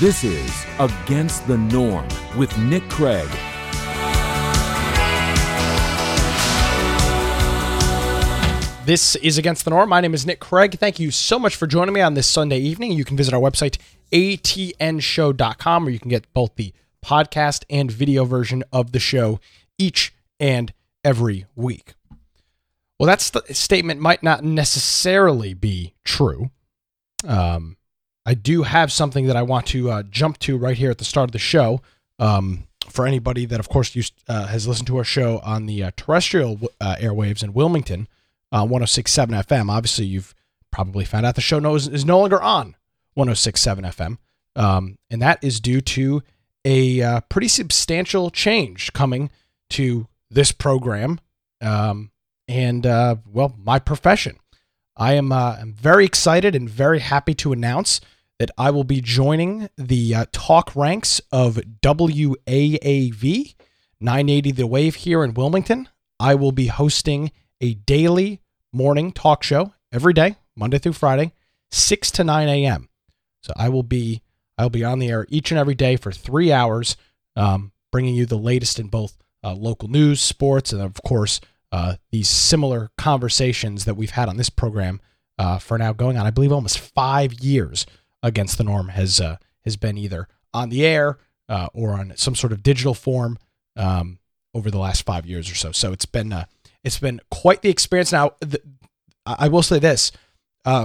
This is Against the Norm with Nick Craig. This is Against the Norm. My name is Nick Craig. Thank you so much for joining me on this Sunday evening. You can visit our website, atnshow.com, where you can get both the podcast and video version of the show each and every week. Well, that st- statement might not necessarily be true. Um, I do have something that I want to uh, jump to right here at the start of the show. Um, for anybody that, of course, used, uh, has listened to our show on the uh, terrestrial uh, airwaves in Wilmington, uh, 106.7 FM. Obviously, you've probably found out the show is no longer on 106.7 FM, um, and that is due to a uh, pretty substantial change coming to this program um, and well, my profession. I am uh, I'm very excited and very happy to announce that I will be joining the uh, talk ranks of WAAV 980 The Wave here in Wilmington. I will be hosting a daily morning talk show every day, Monday through Friday, 6 to 9 a.m. So I will be I'll be on the air each and every day for three hours, um, bringing you the latest in both uh, local news, sports, and of course uh, these similar conversations that we've had on this program uh, for now going on, I believe, almost five years. Against the norm has uh, has been either on the air uh, or on some sort of digital form um, over the last five years or so. So it's been uh, it's been quite the experience. Now, the, I will say this: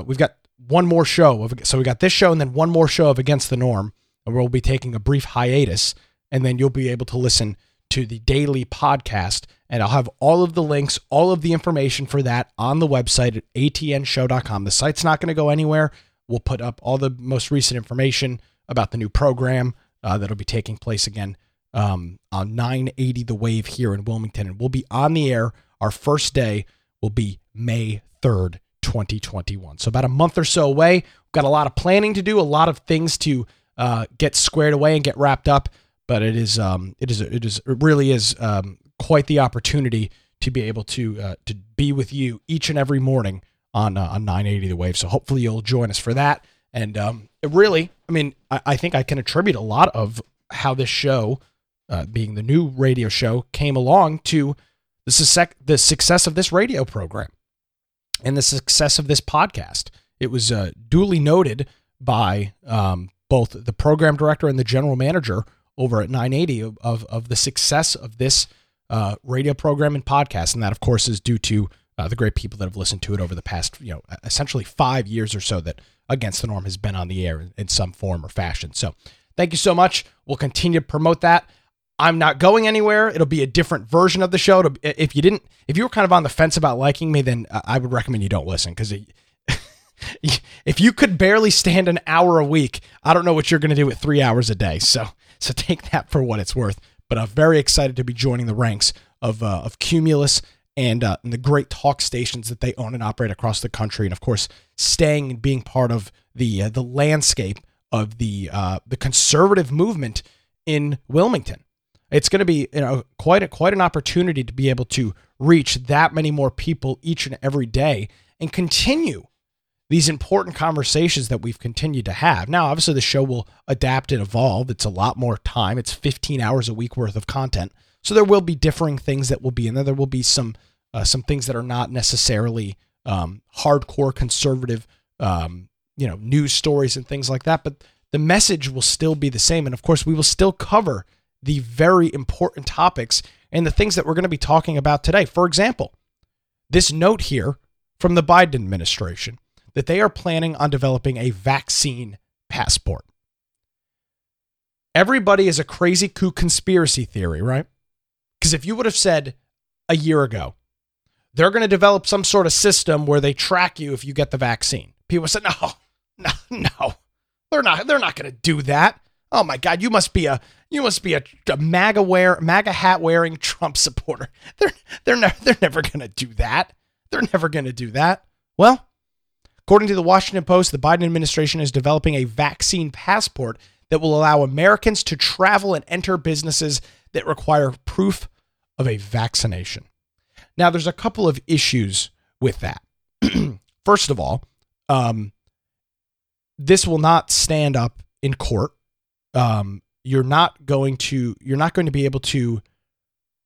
we've got one more show. Of, so we got this show and then one more show of Against the Norm, and we'll be taking a brief hiatus, and then you'll be able to listen to the daily podcast and I'll have all of the links, all of the information for that on the website at atnshow.com. The site's not going to go anywhere. We'll put up all the most recent information about the new program uh, that'll be taking place again um, on 980 The Wave here in Wilmington. And we'll be on the air. Our first day will be May 3rd, 2021. So about a month or so away. We've got a lot of planning to do, a lot of things to uh, get squared away and get wrapped up. But it is, um, it is, it is, it really is um, quite the opportunity to be able to uh, to be with you each and every morning on uh, on 980 The Wave. So hopefully you'll join us for that. And um, really, I mean, I, I, think I can attribute a lot of how this show, uh, being the new radio show, came along to the, su- the success of this radio program and the success of this podcast. It was uh, duly noted by um, both the program director and the general manager over at 980 of, of, the success of this uh, radio program and podcast, and that of course is due to uh, the great people that have listened to it over the past, you know, essentially five years or so that Against the Norm has been on the air in some form or fashion. So, thank you so much. We'll continue to promote that. I'm not going anywhere. It'll be a different version of the show. If you didn't, if you were kind of on the fence about liking me, then I would recommend you don't listen because if you could barely stand an hour a week, I don't know what you're going to do with three hours a day. So, so take that for what it's worth but I'm very excited to be joining the ranks of uh, of Cumulus and, uh, and the great talk stations that they own and operate across the country, and of course, staying and being part of the uh, the landscape of the uh, the conservative movement in Wilmington. It's going to be you know quite a, quite an opportunity to be able to reach that many more people each and every day and continue these important conversations that we've continued to have. Now, obviously, the show will adapt and evolve. It's a lot more time. It's 15 hours a week worth of content, so there will be differing things that will be in there. There will be some uh, some things that are not necessarily um, hardcore conservative, um, you know, news stories and things like that. But the message will still be the same, and of course, we will still cover the very important topics and the things that we're going to be talking about today. For example, this note here from the Biden administration that they are planning on developing a vaccine passport. Everybody is a crazy coup conspiracy theory, right? Because if you would have said a year ago, they're going to develop some sort of system where they track you if you get the vaccine. People said, no, no, no, they're not. They're not going to do that. Oh my God, you must be a you must be a, a MAGA wear MAGA hat wearing Trump supporter. They're they're never they're never going to do that. They're never going to do that. Well, According to the Washington Post, the Biden administration is developing a vaccine passport that will allow Americans to travel and enter businesses that require proof of a vaccination. Now, there's a couple of issues with that. First of all, um, this will not stand up in court um, you're not going to you're not going to be able to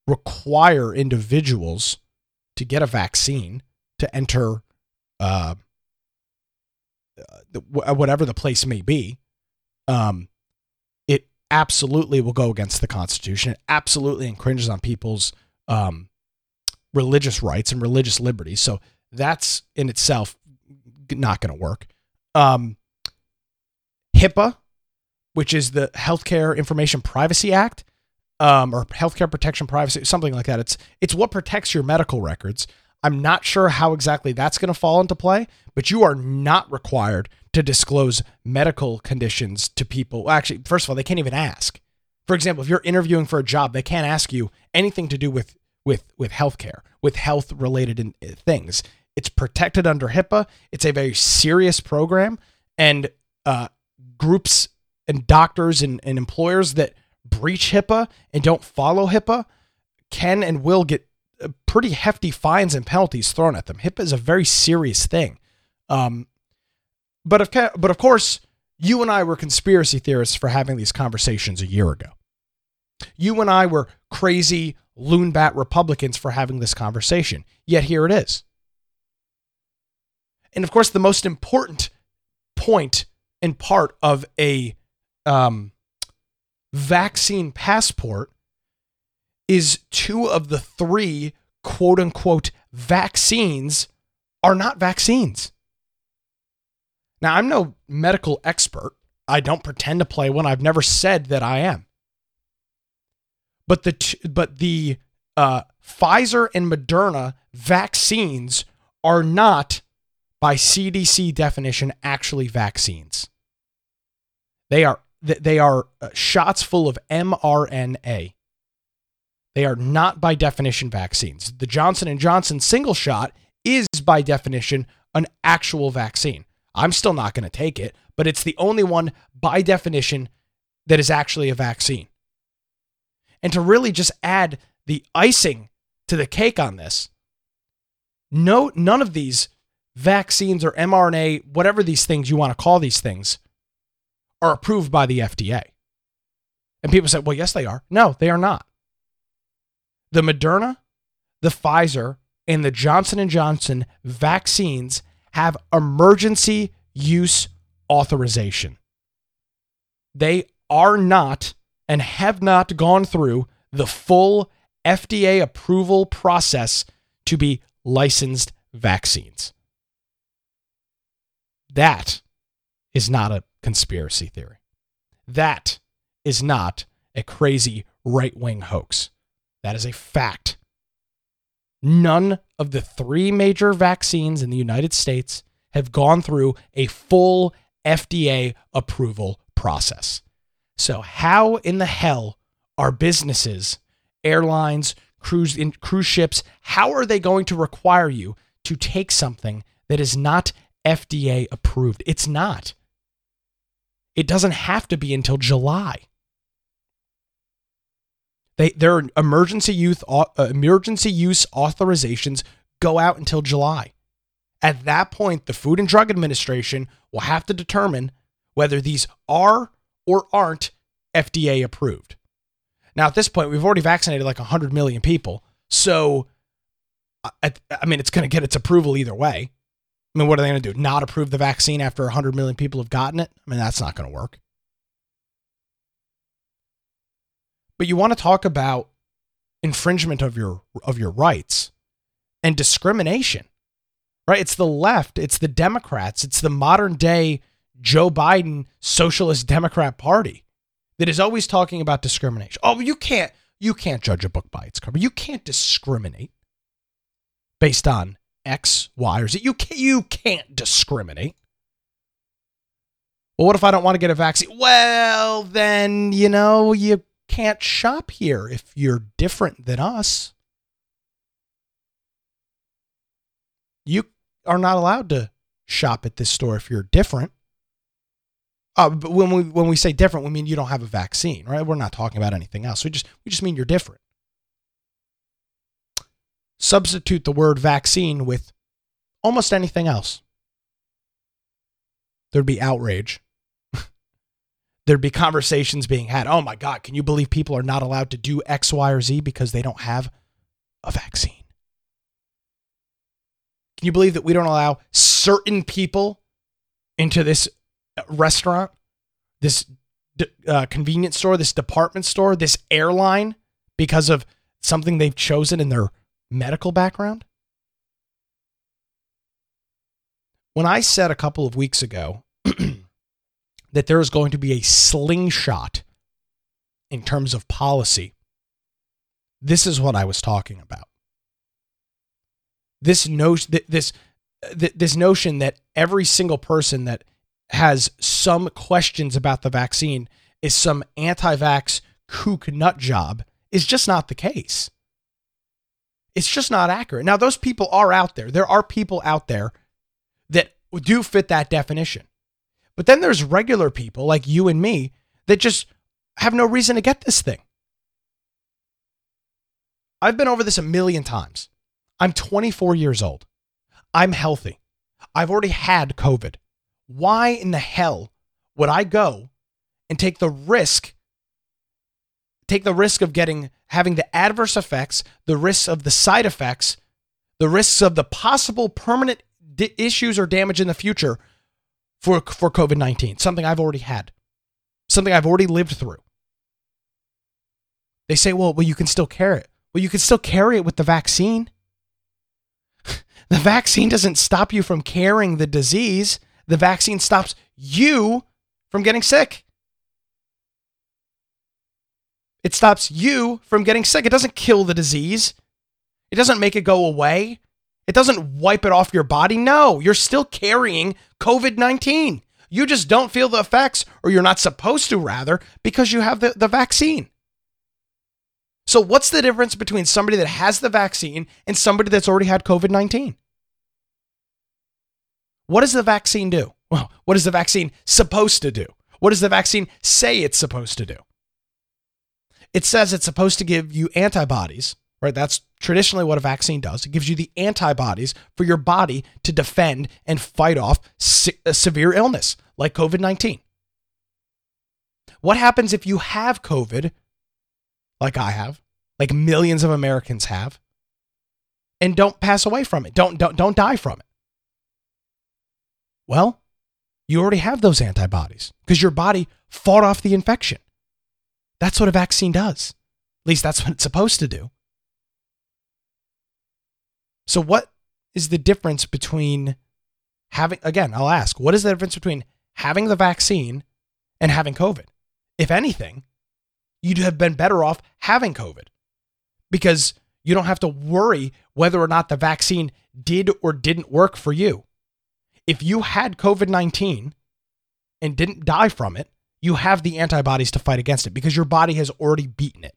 require individuals to get a vaccine to enter uh, whatever the place may be. Um, it absolutely will go against the Constitution. It absolutely infringes on people's um, religious rights and religious liberties. So that's in itself not going to work. Um, HIPAA, which is the Healthcare Information Privacy Act, um, or Healthcare Protection Privacy, something like that. It's it's what protects your medical records. I'm not sure how exactly that's going to fall into play, but you are not required to disclose medical conditions to people. Actually, first of all, they can't even ask. For example, if you're interviewing for a job, they can't ask you anything to do with with with healthcare, with health related uh, things. It's protected under HIPAA. It's a very serious program, and uh, groups and doctors and, and employers that breach HIPAA and don't follow HIPAA can and will get pretty hefty fines and penalties thrown at them. HIPAA is a very serious thing. Um, but of but of course, you and I were conspiracy theorists for having these conversations a year ago. You and I were crazy loonbat Republicans for having this conversation. Yet here it is. And of course, the most important point and part of a um, vaccine passport is two of the three quote unquote vaccines are not vaccines. Now, I'm no medical expert. I don't pretend to play one. I've never said that I am. But the but the uh, Pfizer and Moderna vaccines are not, by CDC definition, actually vaccines. They are they are uh, shots full of mRNA. They are not by definition vaccines. The Johnson and Johnson single shot is by definition an actual vaccine. I'm still not going to take it, but it's the only one by definition that is actually a vaccine. And to really just add the icing to the cake on this, no none of these vaccines or mRNA, whatever these things you want to call these things, are approved by the FDA. And people say, "Well, yes they are." No, they are not. The Moderna, the Pfizer, and the Johnson & Johnson vaccines have emergency use authorization. They are not and have not gone through the full FDA approval process to be licensed vaccines. That is not a conspiracy theory. That is not a crazy right wing hoax. That is a fact. None of the three major vaccines in the United States have gone through a full FDA approval process. So, how in the hell are businesses, airlines, cruise in, cruise ships, how are they going to require you to take something that is not FDA approved? It's not. It doesn't have to be until July. They, their emergency use uh, emergency use authorizations go out until July. At that point, the Food and Drug Administration will have to determine whether these are or aren't FDA approved. Now, at this point, we've already vaccinated like 100 million people. So, I, I mean, it's going to get its approval either way. I mean, what are they going to do? Not approve the vaccine after 100 million people have gotten it? I mean, that's not going to work. But you want to talk about infringement of your of your rights and discrimination. Right? It's the left, it's the Democrats, it's the modern day Joe Biden socialist Democrat party that is always talking about discrimination. Oh, you can't you can't judge a book by its cover. You can't discriminate based on X, Y, or Z. You can't, you can't discriminate. Well, what if I don't want to get a vaccine? Well, then, you know, you can't shop here if you're different than us. You are not allowed to shop at this store if you're different. Uh, but when we when we say different, we mean you don't have a vaccine, right? We're not talking about anything else. We just we just mean you're different. Substitute the word vaccine with almost anything else. There'd be outrage there'd be conversations being had. Oh my God, can you believe people are not allowed to do X, Y, or Z because they don't have a vaccine? Can you believe that we don't allow certain people into this restaurant, this uh, convenience store, this department store, this airline because of something they've chosen in their medical background? When I said a couple of weeks ago that there is going to be a slingshot in terms of policy, this is what I was talking about this notion this this notion that every single person that has some questions about the vaccine is some anti-vax kook nut job is just not the case. It's just not accurate. Now those people are out there. There are people out there that do fit that definition. But then there's regular people like you and me that just have no reason to get this thing. I've been over this a million times. I'm 24 years old. I'm healthy. I've already had COVID. Why in the hell would I go and take the risk take the risk of getting having the adverse effects, the risks of the side effects, the risks of the possible permanent di- issues or damage in the future for for COVID-19, something I've already had. Something I've already lived through. They say, "Well, well you can still carry it." Well, you can still carry it with the vaccine. The vaccine doesn't stop you from carrying the disease. The vaccine stops you from getting sick. It stops you from getting sick. It doesn't kill the disease. It doesn't make it go away. It doesn't wipe it off your body. No, you're still carrying COVID 19. You just don't feel the effects, or you're not supposed to, rather, because you have the, the vaccine. So, what's the difference between somebody that has the vaccine and somebody that's already had COVID 19? What does the vaccine do? Well, what is the vaccine supposed to do? What does the vaccine say it's supposed to do? It says it's supposed to give you antibodies, right? That's traditionally what a vaccine does. It gives you the antibodies for your body to defend and fight off se- uh, severe illness like COVID 19. What happens if you have COVID like I have, like millions of Americans have, and don't pass away from it. Don't don't don't die from it. Well, you already have those antibodies because your body fought off the infection. That's what a vaccine does. At least that's what it's supposed to do. So what is the difference between having again, I'll ask, what is the difference between having the vaccine and having COVID? If anything, you'd have been better off having COVID because you don't have to worry whether or not the vaccine did or didn't work for you. If you had COVID 19 and didn't die from it, you have the antibodies to fight against it because your body has already beaten it.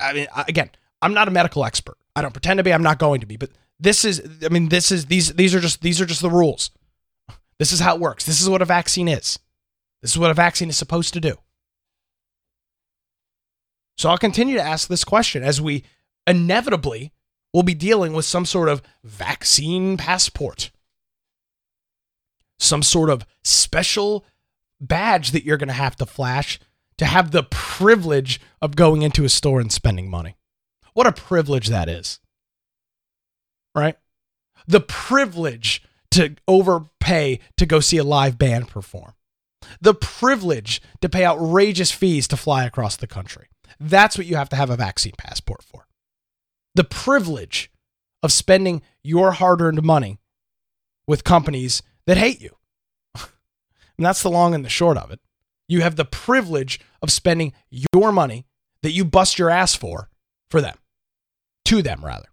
I mean, again, I'm not a medical expert. I don't pretend to be. I'm not going to be. But this is, I mean, this is these these are just these are just the rules. This is how it works. This is what a vaccine is. This is what a vaccine is supposed to do. So I'll continue to ask this question as we inevitably will be dealing with some sort of vaccine passport, some sort of special badge that you're going to have to flash to have the privilege of going into a store and spending money. What a privilege that is. Right? The privilege to overpay to go see a live band perform. The privilege to pay outrageous fees to fly across the country. That's what you have to have a vaccine passport for. The privilege of spending your hard earned money with companies that hate you. and that's the long and the short of it. You have the privilege of spending your money that you bust your ass for, for them, to them rather.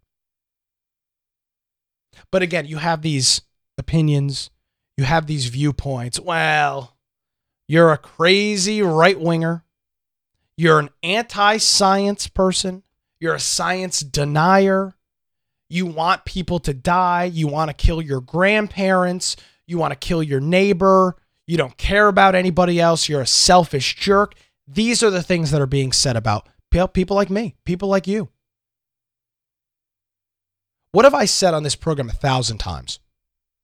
But again, you have these opinions, you have these viewpoints. Well, you're a crazy right winger you're an anti science person. You're a science denier. You want people to die. You want to kill your grandparents. You want to kill your neighbor. You don't care about anybody else. You're a selfish jerk. These are the things that are being said about people like me, people like you. What have I said on this program a thousand times?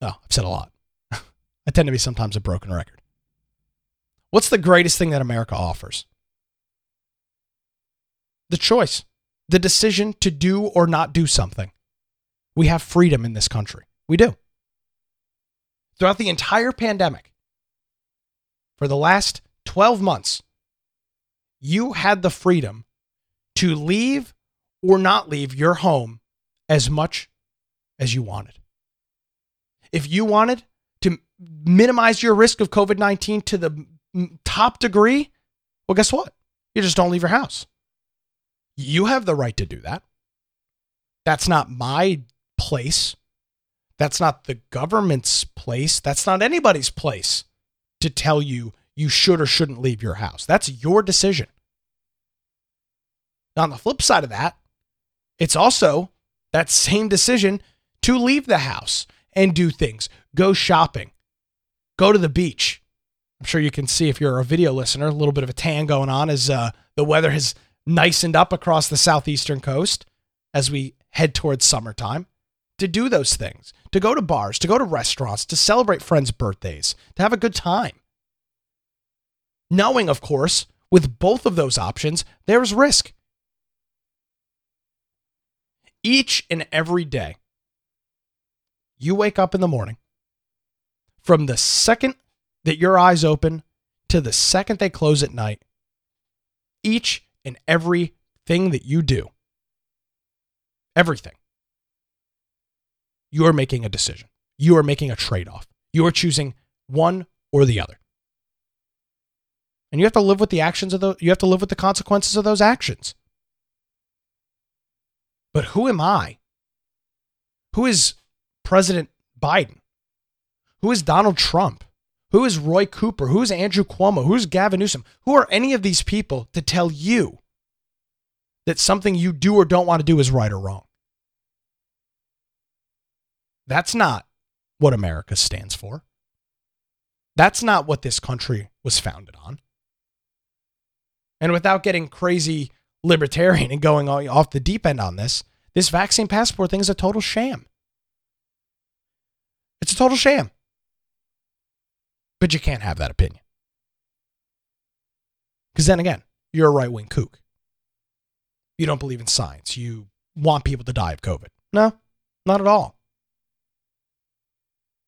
Oh, I've said a lot. I tend to be sometimes a broken record. What's the greatest thing that America offers? The choice, the decision to do or not do something. We have freedom in this country. We do. Throughout the entire pandemic, for the last 12 months, you had the freedom to leave or not leave your home as much as you wanted. If you wanted to minimize your risk of COVID 19 to the top degree, well, guess what? You just don't leave your house. You have the right to do that. That's not my place. That's not the government's place. That's not anybody's place to tell you you should or shouldn't leave your house. That's your decision. Now, on the flip side of that, it's also that same decision to leave the house and do things, go shopping, go to the beach. I'm sure you can see if you're a video listener, a little bit of a tan going on as uh, the weather has nicened up across the southeastern coast as we head towards summertime. To do those things, to go to bars, to go to restaurants, to celebrate friends' birthdays, to have a good time. Knowing, of course, with both of those options, there's risk each and every day, you wake up in the morning, from the second that your eyes open to the second they close at night, each and every thing that you do, everything, you are making a decision. You are making a trade off. You are choosing one or the other. And you have to live with the actions of those, you have to live with the consequences of those actions. But who am I? Who is President Biden? Who is Donald Trump? Who is Roy Cooper? Who is Andrew Cuomo? Who's Gavin Newsom? Who are any of these people to tell you that something you do or don't want to do is right or wrong? That's not what America stands for. That's not what this country was founded on. And without getting crazy libertarian and going off the deep end on this, this vaccine passport thing is a total sham. It's a total sham. But you can't have that opinion. Because then again, you're a right wing kook. You don't believe in science. You want people to die of COVID. No, not at all.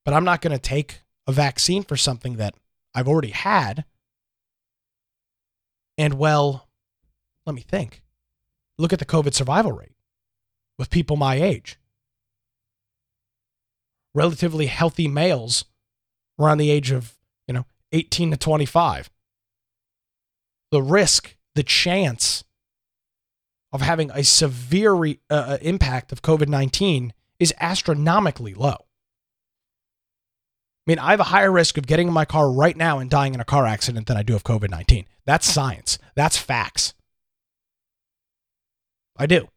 But I'm not going to take a vaccine for something that I've already had. And well, let me think. Look at the COVID survival rate with people my age. Relatively healthy males around the age of, you know, 18 to 25. The risk, the chance of having a severe re, uh, uh impact of COVID 19 is astronomically low. I mean, I have a higher risk of getting in my car right now and dying in a car accident than I do of COVID 19. That's science. That's facts. I do.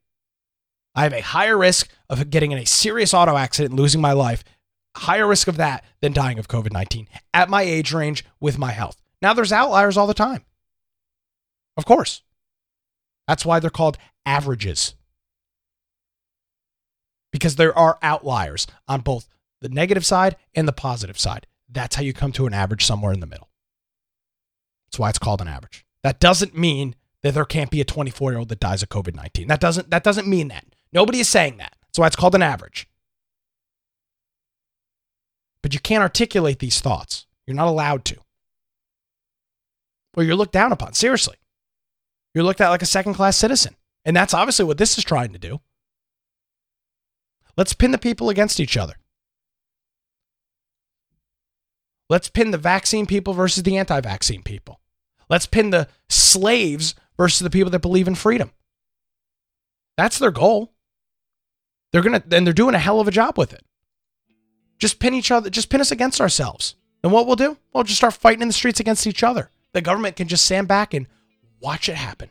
I have a higher risk of getting in a serious auto accident and losing my life, higher risk of that than dying of COVID 19 at my age range with my health. Now, there's outliers all the time. Of course. That's why they're called averages. Because there are outliers on both the negative side and the positive side. That's how you come to an average somewhere in the middle. That's why it's called an average. That doesn't mean that there can't be a 24 year old that dies of COVID 19. That doesn't, that doesn't mean that. Nobody is saying that. That's why it's called an average. But you can't articulate these thoughts. You're not allowed to. Well, you're looked down upon. Seriously. You're looked at like a second class citizen. And that's obviously what this is trying to do. Let's pin the people against each other. Let's pin the vaccine people versus the anti vaccine people. Let's pin the slaves versus the people that believe in freedom. That's their goal. They're to, and they're doing a hell of a job with it. Just pin each other, just pin us against ourselves. And what we'll do, we'll just start fighting in the streets against each other. The government can just stand back and watch it happen.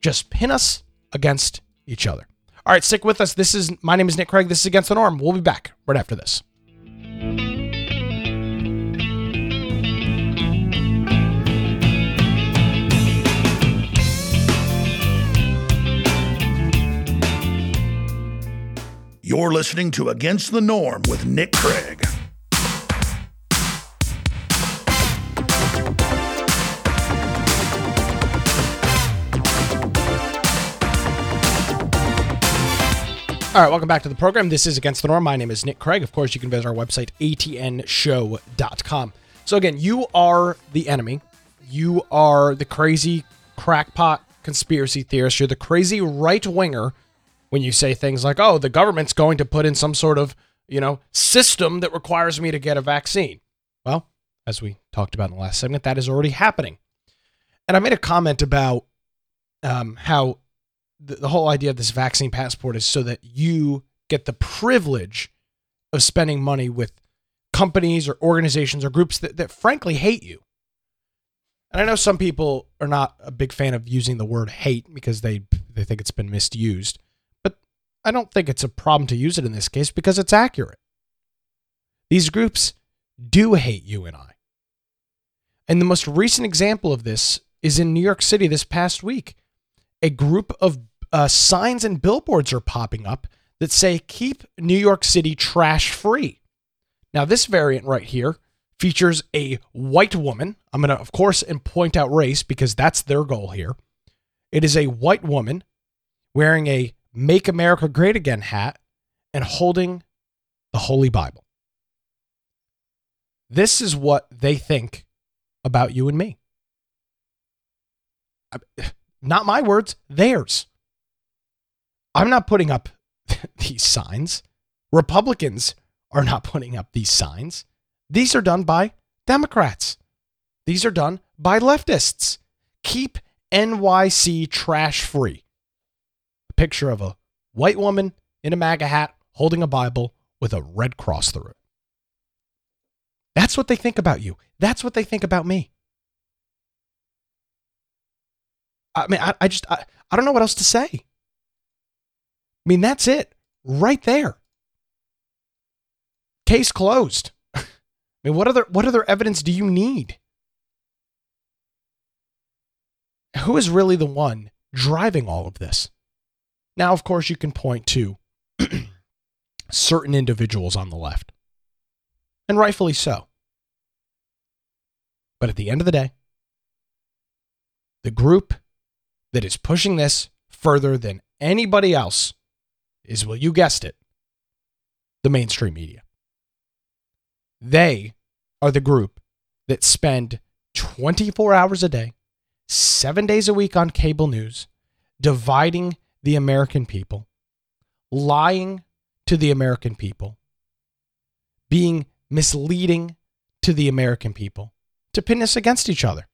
Just pin us against each other. All right, stick with us. This is my name is Nick Craig. This is Against the Norm. We'll be back right after this. You're listening to Against the Norm with Nick Craig. All right, welcome back to the program. This is Against the Norm. My name is Nick Craig. Of course, you can visit our website, atnshow.com. So, again, you are the enemy. You are the crazy crackpot conspiracy theorist. You're the crazy right winger when you say things like, oh, the government's going to put in some sort of, you know, system that requires me to get a vaccine. Well, as we talked about in the last segment, that is already happening. And I made a comment about um, how the, the whole idea of this vaccine passport is so that you get the privilege of spending money with companies or organizations or groups that, that frankly hate you. And I know some people are not a big fan of using the word hate because they they think it's been misused. I don't think it's a problem to use it in this case because it's accurate. These groups do hate you and I. And the most recent example of this is in New York City this past week. A group of uh, signs and billboards are popping up that say, keep New York City trash free. Now, this variant right here features a white woman. I'm going to, of course, and point out race because that's their goal here. It is a white woman wearing a Make America Great Again hat and holding the Holy Bible. This is what they think about you and me. Not my words, theirs. I'm not putting up these signs. Republicans are not putting up these signs. These are done by Democrats. These are done by leftists. Keep NYC trash free. Picture of a white woman in a MAGA hat holding a Bible with a red cross through it. That's what they think about you. That's what they think about me. I mean, I, I just, I, I don't know what else to say. I mean, that's it right there. Case closed. I mean, what other what other evidence do you need? Who is really the one driving all of this? Now, of course, you can point to certain individuals on the left, and rightfully so. But at the end of the day, the group that is pushing this further than anybody else is, well, you guessed it, the mainstream media. They are the group that spend 24 hours a day, seven days a week on cable news, dividing the American people, lying to the American people, being misleading to the American people to pin us against each other.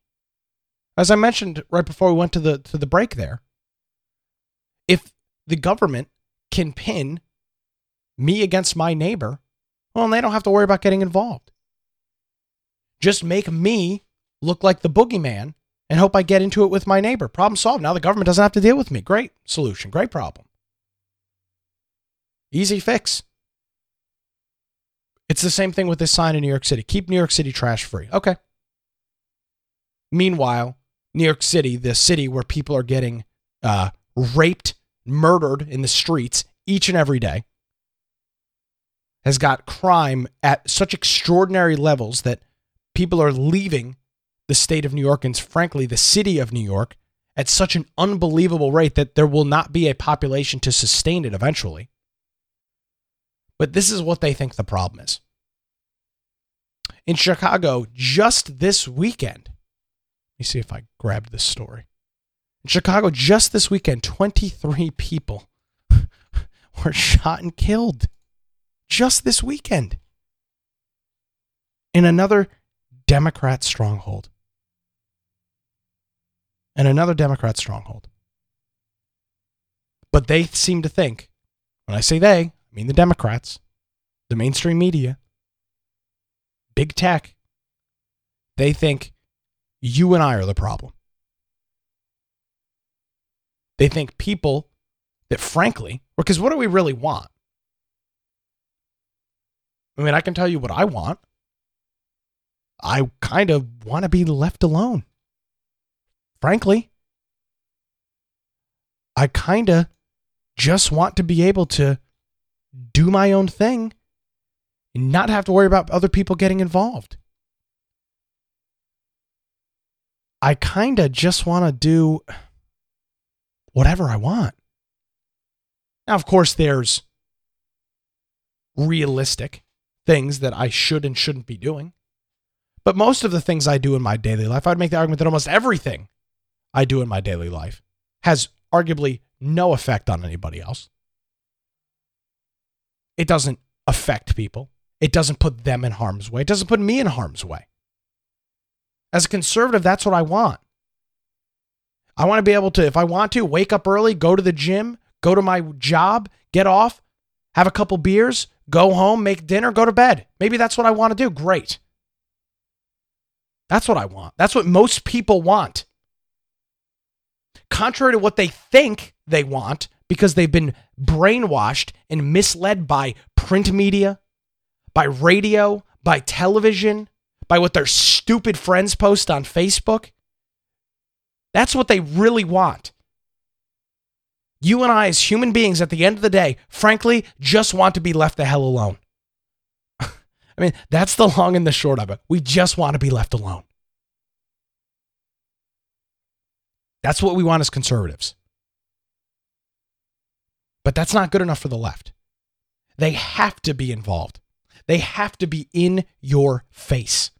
As I mentioned right before we went to the to the break there, if the government can pin me against my neighbor, well, they don't have to worry about getting involved. Just make me look like the boogeyman and hope I get into it with my neighbor. Problem solved. Now the government doesn't have to deal with me. Great solution. Great problem. Easy fix. It's the same thing with this sign in New York City. Keep New York City trash free. Okay. Meanwhile, New York City, the city where people are getting uh, raped, murdered in the streets each and every day, has got crime at such extraordinary levels that people are leaving the state of New York and, frankly, the city of New York at such an unbelievable rate that there will not be a population to sustain it eventually. But this is what they think the problem is. In Chicago, just this weekend, let me see if I grabbed this story. In Chicago, just this weekend, 23 people were shot and killed just this weekend in another Democrat stronghold. And another Democrat stronghold. But they seem to think, when I say they, I mean the Democrats, the mainstream media, big tech, they think you and I are the problem. They think people that, frankly, because what do we really want? I mean, I can tell you what I want. I kind of want to be left alone. Frankly, I kind of just want to be able to do my own thing and not have to worry about other people getting involved. I kind of just want to do whatever I want. Now, of course, there's realistic things that I should and shouldn't be doing. But most of the things I do in my daily life, I'd make the argument that almost everything I do in my daily life has arguably no effect on anybody else. It doesn't affect people. It doesn't put them in harm's way. It doesn't put me in harm's way. As a conservative, that's what I want. I want to be able to, if I want to, wake up early, go to the gym, go to my job, get off, have a couple beers, go home, make dinner, go to bed. Maybe that's what I want to do. Great. That's what I want. That's what most people want. Contrary to what they think they want, because they've been brainwashed and misled by print media, by radio, by television, by what their stupid friends post on Facebook. That's what they really want. You and I, as human beings, at the end of the day, frankly, just want to be left the hell alone. I mean, that's the long and the short of it. We just want to be left alone. That's what we want as conservatives. But that's not good enough for the left. They have to be involved, they have to be in your face.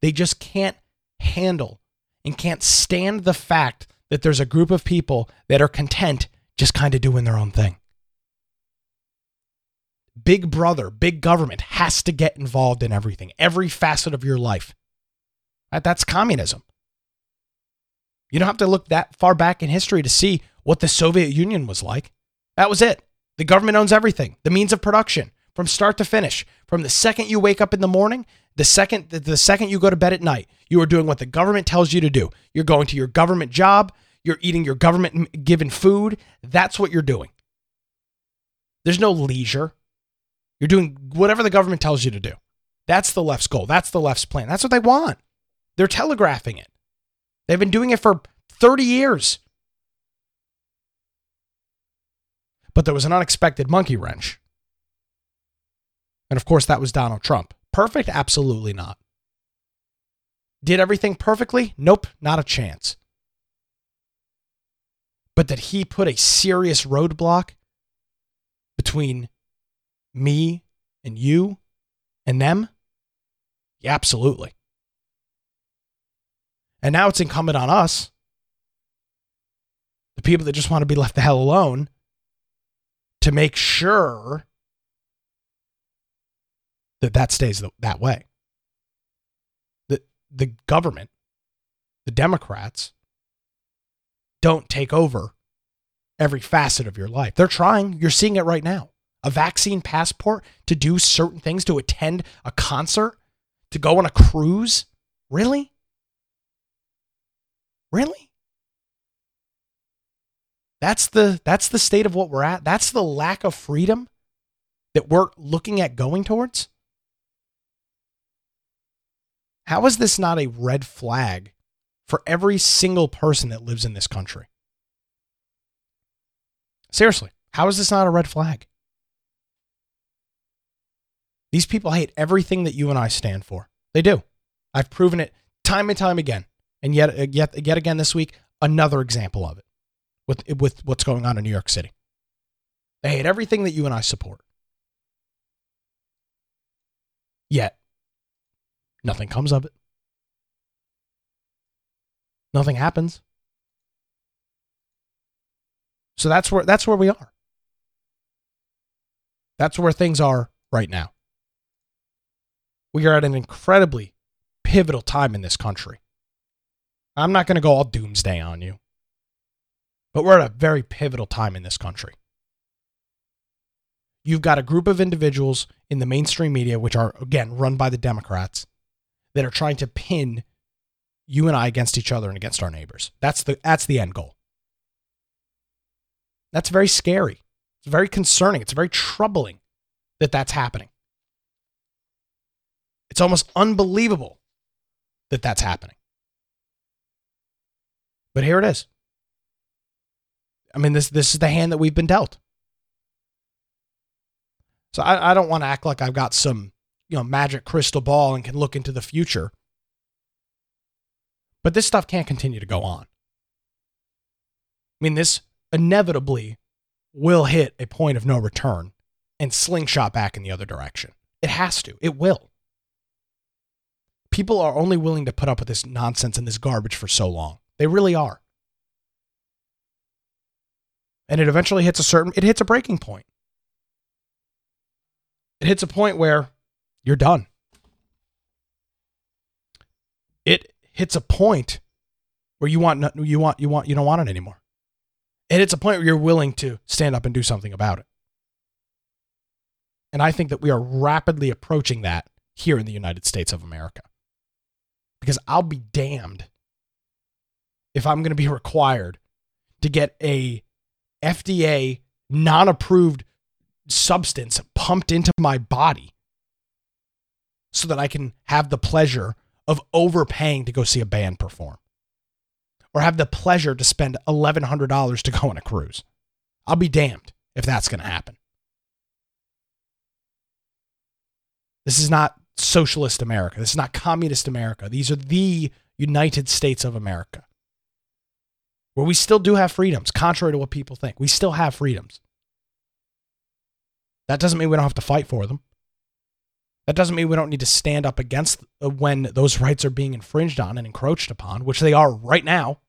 They just can't handle and can't stand the fact that there's a group of people that are content just kind of doing their own thing. Big brother, big government has to get involved in everything, every facet of your life. That's communism. You don't have to look that far back in history to see what the Soviet Union was like. That was it. The government owns everything, the means of production from start to finish. From the second you wake up in the morning, the second the second you go to bed at night, you are doing what the government tells you to do. You're going to your government job, you're eating your government given food. That's what you're doing. There's no leisure. You're doing whatever the government tells you to do. That's the left's goal. That's the left's plan. That's what they want. They're telegraphing it. They've been doing it for 30 years. But there was an unexpected monkey wrench. And of course, that was Donald Trump. Perfect? Absolutely not. Did everything perfectly? Nope, not a chance. But did he put a serious roadblock between me and you and them? Yeah, absolutely. And now it's incumbent on us, the people that just want to be left the hell alone, to make sure that that stays that way. The, the government, the Democrats, don't take over every facet of your life. They're trying. You're seeing it right now. A vaccine passport to do certain things, to attend a concert, to go on a cruise. Really? Really? That's the that's the state of what we're at. That's the lack of freedom that we're looking at going towards. How is this not a red flag for every single person that lives in this country? Seriously, how is this not a red flag? These people hate everything that you and I stand for. They do. I've proven it time and time again. And yet, uh, yet, yet again this week, another example of it with, with what's going on in New York City. They hate everything that you and I support. Yet, nothing comes of it. Nothing happens. So that's where that's where we are. That's where things are right now. We are at an incredibly pivotal time in this country. I'm not going to go all doomsday on you. But we're at a very pivotal time in this country. You've got a group of individuals in the mainstream media, which are, again, run by the Democrats, that are trying to pin you and I against each other and against our neighbors. That's the, that's the end goal. That's very scary. It's very concerning. It's very troubling that that's happening. It's almost unbelievable that that's happening. But here it is. I mean, this this is the hand that we've been dealt. So I, I don't want to act like I've got some, you know, magic crystal ball and can look into the future. But this stuff can't continue to go on. I mean, this inevitably will hit a point of no return and slingshot back in the other direction. It has to. It will. People are only willing to put up with this nonsense and this garbage for so long. They really are. And it eventually hits a certain it hits a breaking point. It hits a point where you're done. It hits a point where you want you want you want you don't want it anymore. And it's a point where you're willing to stand up and do something about it. And I think that we are rapidly approaching that here in the United States of America. Because I'll be damned if I'm going to be required to get a FDA non approved substance pumped into my body so that I can have the pleasure of overpaying to go see a band perform or have the pleasure to spend $1,100 to go on a cruise. I'll be damned if that's going to happen. This is not socialist America. This is not communist America. These are the United States of America, where we still do have freedoms, contrary to what people think. We still have freedoms. That doesn't mean we don't have to fight for them. That doesn't mean we don't need to stand up against uh, when those rights are being infringed on and encroached upon, which they are right now.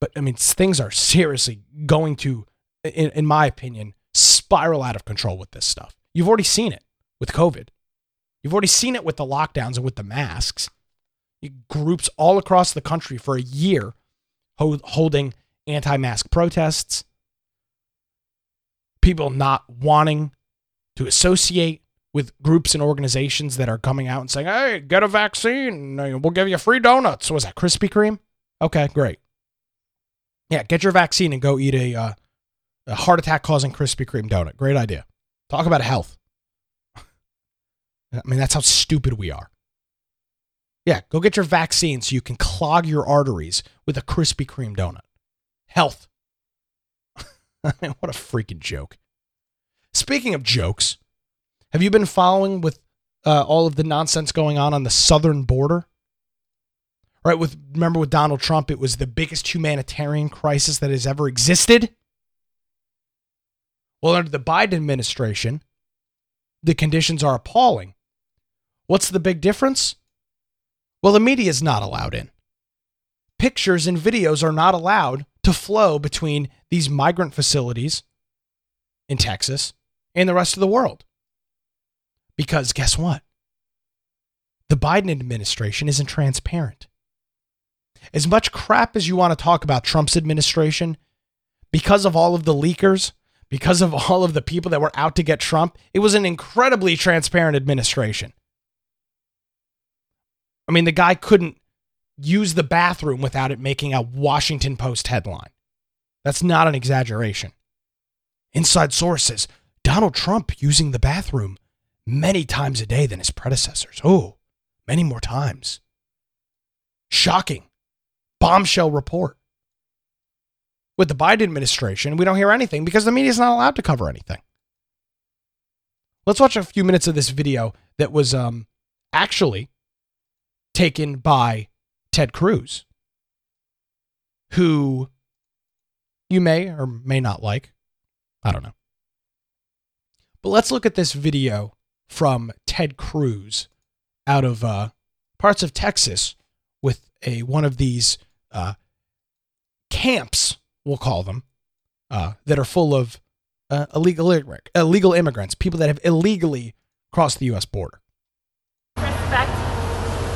But I mean, things are seriously going to, in, in my opinion, spiral out of control with this stuff. You've already seen it with COVID. You've already seen it with the lockdowns and with the masks. Groups all across the country for a year holding anti mask protests, people not wanting to associate with groups and organizations that are coming out and saying, hey, get a vaccine. We'll give you free donuts. Was that Krispy Kreme? Okay, great. Yeah, get your vaccine and go eat a, uh, a heart attack causing Krispy Kreme donut. Great idea. Talk about health. I mean, that's how stupid we are. Yeah, go get your vaccine so you can clog your arteries with a Krispy Kreme donut. Health. what a freaking joke. Speaking of jokes, have you been following with uh, all of the nonsense going on on the southern border? Right, with remember with Donald Trump, it was the biggest humanitarian crisis that has ever existed. Well, under the Biden administration, the conditions are appalling. What's the big difference? Well, the media is not allowed in. Pictures and videos are not allowed to flow between these migrant facilities in Texas and the rest of the world. Because guess what? The Biden administration isn't transparent. As much crap as you want to talk about Trump's administration, because of all of the leakers, because of all of the people that were out to get Trump, it was an incredibly transparent administration. I mean, the guy couldn't use the bathroom without it making a Washington Post headline. That's not an exaggeration. Inside sources Donald Trump using the bathroom many times a day than his predecessors. Oh, many more times. Shocking. Bombshell report. With the Biden administration, we don't hear anything because the media is not allowed to cover anything. Let's watch a few minutes of this video that was um, actually taken by Ted Cruz, who you may or may not like. I don't know. But let's look at this video from Ted Cruz out of uh, parts of Texas with a one of these uh, camps, we'll call them, uh, that are full of uh, illegal illegal immigrants, people that have illegally crossed the U.S. border. Respect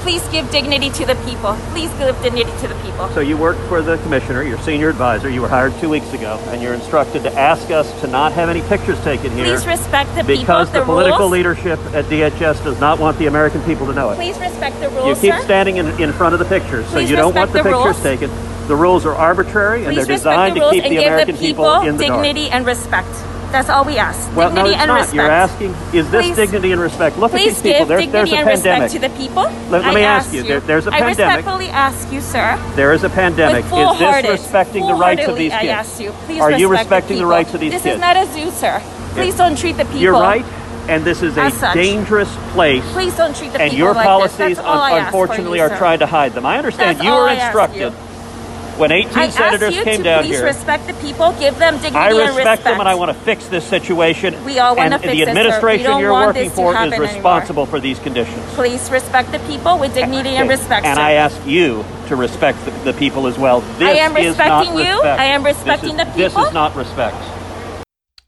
Please give dignity to the people. Please give dignity to the people. So you work for the commissioner, your senior advisor. You were hired two weeks ago, and you're instructed to ask us to not have any pictures taken here. Please respect the because people. Because the, the political rules. leadership at DHS does not want the American people to know it. Please respect the rules. You keep sir. standing in, in front of the pictures, so Please you don't want the, the pictures rules. taken. The rules are arbitrary, and Please they're designed the to keep the give American the people, in the dignity dark. and respect. That's all we ask. Well, dignity no, it's and not. respect. You're asking, is this Please- dignity and respect? Look at these people. give There's, a and pandemic. respect to the people. Let- let me ask ask you, there- there's a I pandemic. I respectfully ask you, sir. There is a pandemic. Is this respecting the rights of these kids? I ask you. Please Are you respecting the people. rights of these this kids? is not a zoo, sir. Please don't treat the people. You're right, and this is a such. dangerous place. Please don't treat the and people your like policies, this. Un- unfortunately, you, are trying to hide them. I understand That's you all were I ask instructed. you. When 18 I senators ask you came to down please here, respect the people, give them dignity I and respect respect. them and I want to fix this situation. We all wanna and fix the it. We administration don't you're want working this to for is happen anymore. responsible for these conditions. Please respect the people with dignity and respect. And sir. I ask you to respect the, the people as well. This I am is not respecting you. respect. I am respecting is- the This is not respect.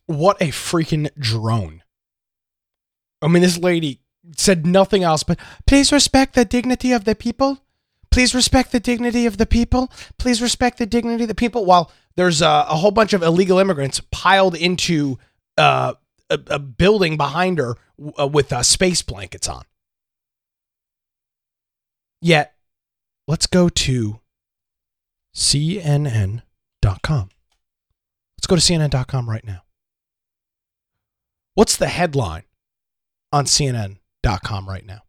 What a freaking drone. I mean, this lady said nothing else but please respect the dignity of the people. Please respect the dignity of the people. Please respect the dignity of the people. While there's a, a whole bunch of illegal immigrants piled into uh, a, a building behind her uh, with uh, space blankets on. Yet, let's go to CNN.com. Let's go to CNN.com right now. What's the headline on CNN.com right now?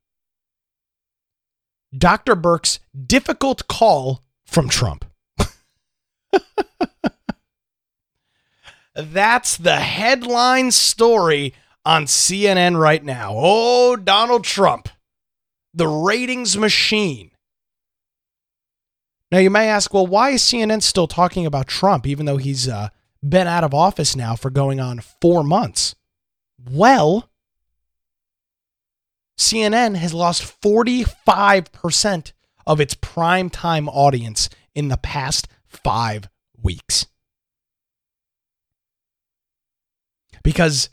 Dr. Birx difficult call from Trump. That's the headline story on CNN right now. Oh, Donald Trump, the ratings machine. Now, you may ask, well, why is CNN still talking about Trump, even though he's uh, been out of office now for going on four months? Well, CNN has lost 45% of its prime time audience in the past five weeks. Because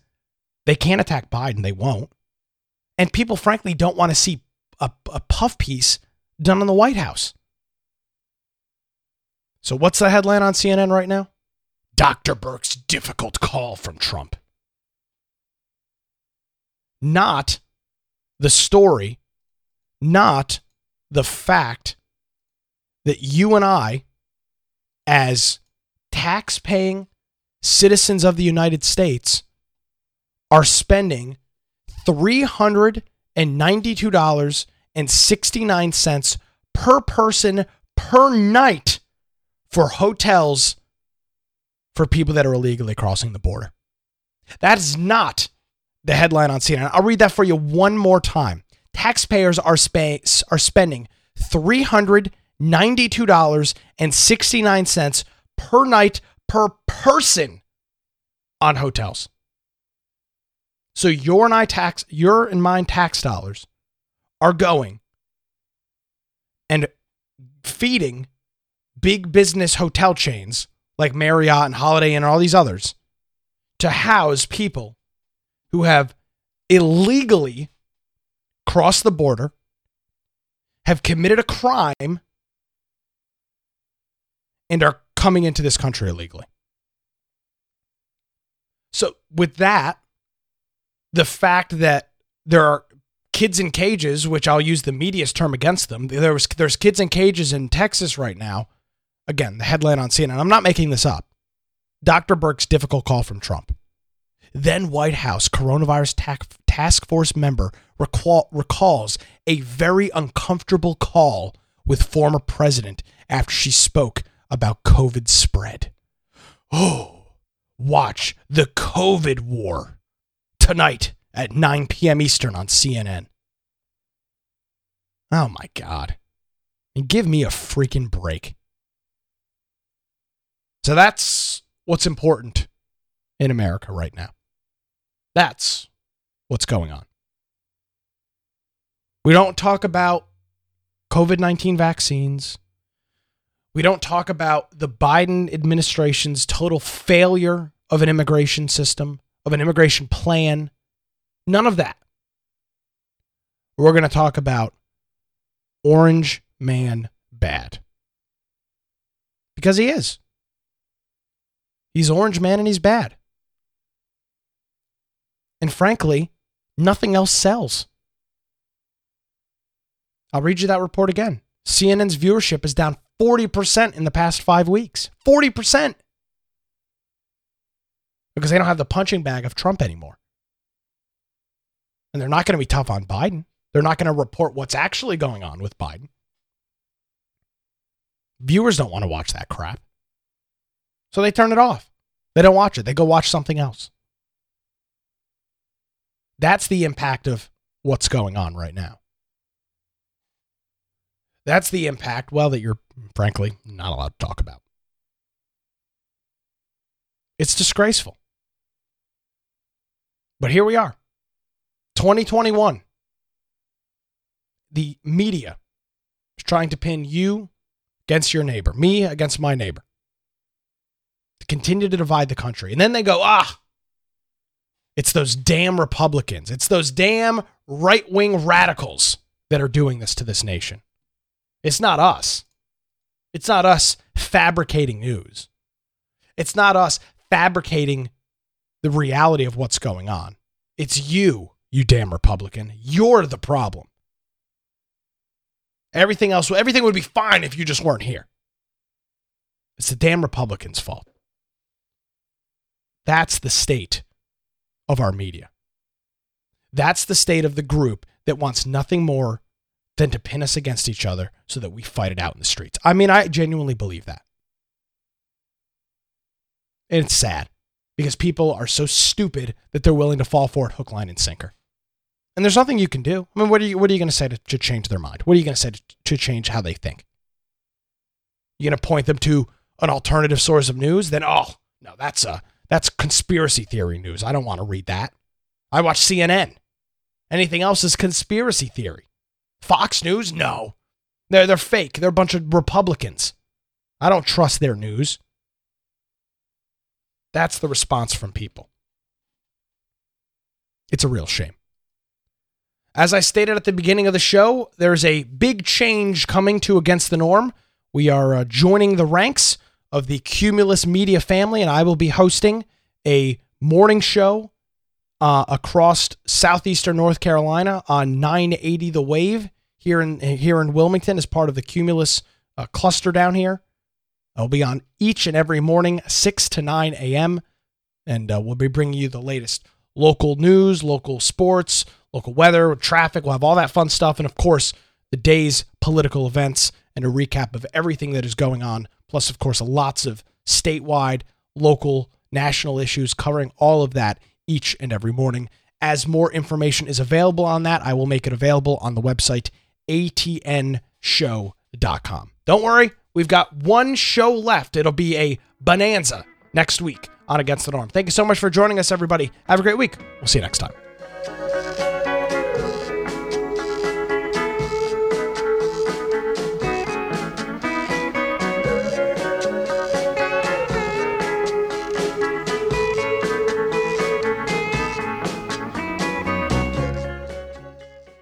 they can't attack Biden, they won't. And people, frankly, don't want to see a, a puff piece done in the White House. So, what's the headline on CNN right now? Dr. Birx difficult call from Trump. Not the story, not the fact that you and I, as tax paying citizens of the United States, are spending $392.69 per person per night for hotels for people that are illegally crossing the border. That is not the headline on CNN. I'll read that for you one more time. Taxpayers are, spa- are spending $392.69 per night per person on hotels. So your and I tax your and mine tax dollars are going and feeding big business hotel chains like Marriott and Holiday Inn and all these others to house people who have illegally crossed the border, have committed a crime, and are coming into this country illegally. So, with that, the fact that there are kids in cages, which I'll use the media's term against them, there was there's kids in cages in Texas right now. Again, the headline on CNN. I'm not making this up. Dr. Birx difficult call from Trump. Then White House coronavirus task force member recall- recalls a very uncomfortable call with former president after she spoke about COVID spread. Oh, watch the COVID war tonight at 9 p.m. Eastern on CNN. Oh my God. And give me a freaking break. So that's what's important in America right now. That's what's going on. We don't talk about COVID 19 vaccines. We don't talk about the Biden administration's total failure of an immigration system, of an immigration plan. None of that. We're going to talk about Orange Man Bad. Because he is. He's Orange Man and he's bad. And frankly, nothing else sells. I'll read you that report again. CNN's viewership is down 40% in the past five weeks. 40%. Because they don't have the punching bag of Trump anymore. And they're not going to be tough on Biden. They're not going to report what's actually going on with Biden. Viewers don't want to watch that crap. So they turn it off. They don't watch it. They go watch something else. That's the impact of what's going on right now. That's the impact, well, that you're frankly not allowed to talk about. It's disgraceful. But here we are, 2021. The media is trying to pin you against your neighbor, me against my neighbor, to continue to divide the country. And then they go, ah, it's those damn Republicans, it's those damn right wing radicals that are doing this to this nation. It's not us. It's not us fabricating news. It's not us fabricating the reality of what's going on. It's you, you damn Republican. You're the problem. Everything else, everything would be fine if you just weren't here. It's the damn Republicans' fault. That's the state of our media. That's the state of the group that wants nothing more than to pin us against each other so that we fight it out in the streets. I mean, I genuinely believe that. And it's sad because people are so stupid that they're willing to fall for it hook, line, and sinker. And there's nothing you can do. I mean, what are you, what are you going to say to, change their mind? What are you going to say to, to change how they think? You're going to point them to an alternative source of news? Then, oh, no, that's a, that's conspiracy theory news. I don't want to read that. I watch CNN. Anything else is conspiracy theory. Fox News? No. They're, they're fake. They're a bunch of Republicans. I don't trust their news. That's the response from people. It's a real shame. As I stated at the beginning of the show, there's a big change coming to Against the Norm. We are uh, joining the ranks of the Cumulus Media family, and I will be hosting a morning show uh, across southeastern North Carolina on 980 The Wave here in here in Wilmington as part of the Cumulus uh, cluster down here. I'll be on each and every morning, 6 to 9 a.m., and uh, we'll be bringing you the latest local news, local sports, local weather, traffic. We'll have all that fun stuff, and of course, the day's political events and a recap of everything that is going on. Plus, of course, lots of statewide, local, national issues covering all of that each and every morning. As more information is available on that, I will make it available on the website atnshow.com. Don't worry, we've got one show left. It'll be a bonanza next week on Against the Norm. Thank you so much for joining us, everybody. Have a great week. We'll see you next time.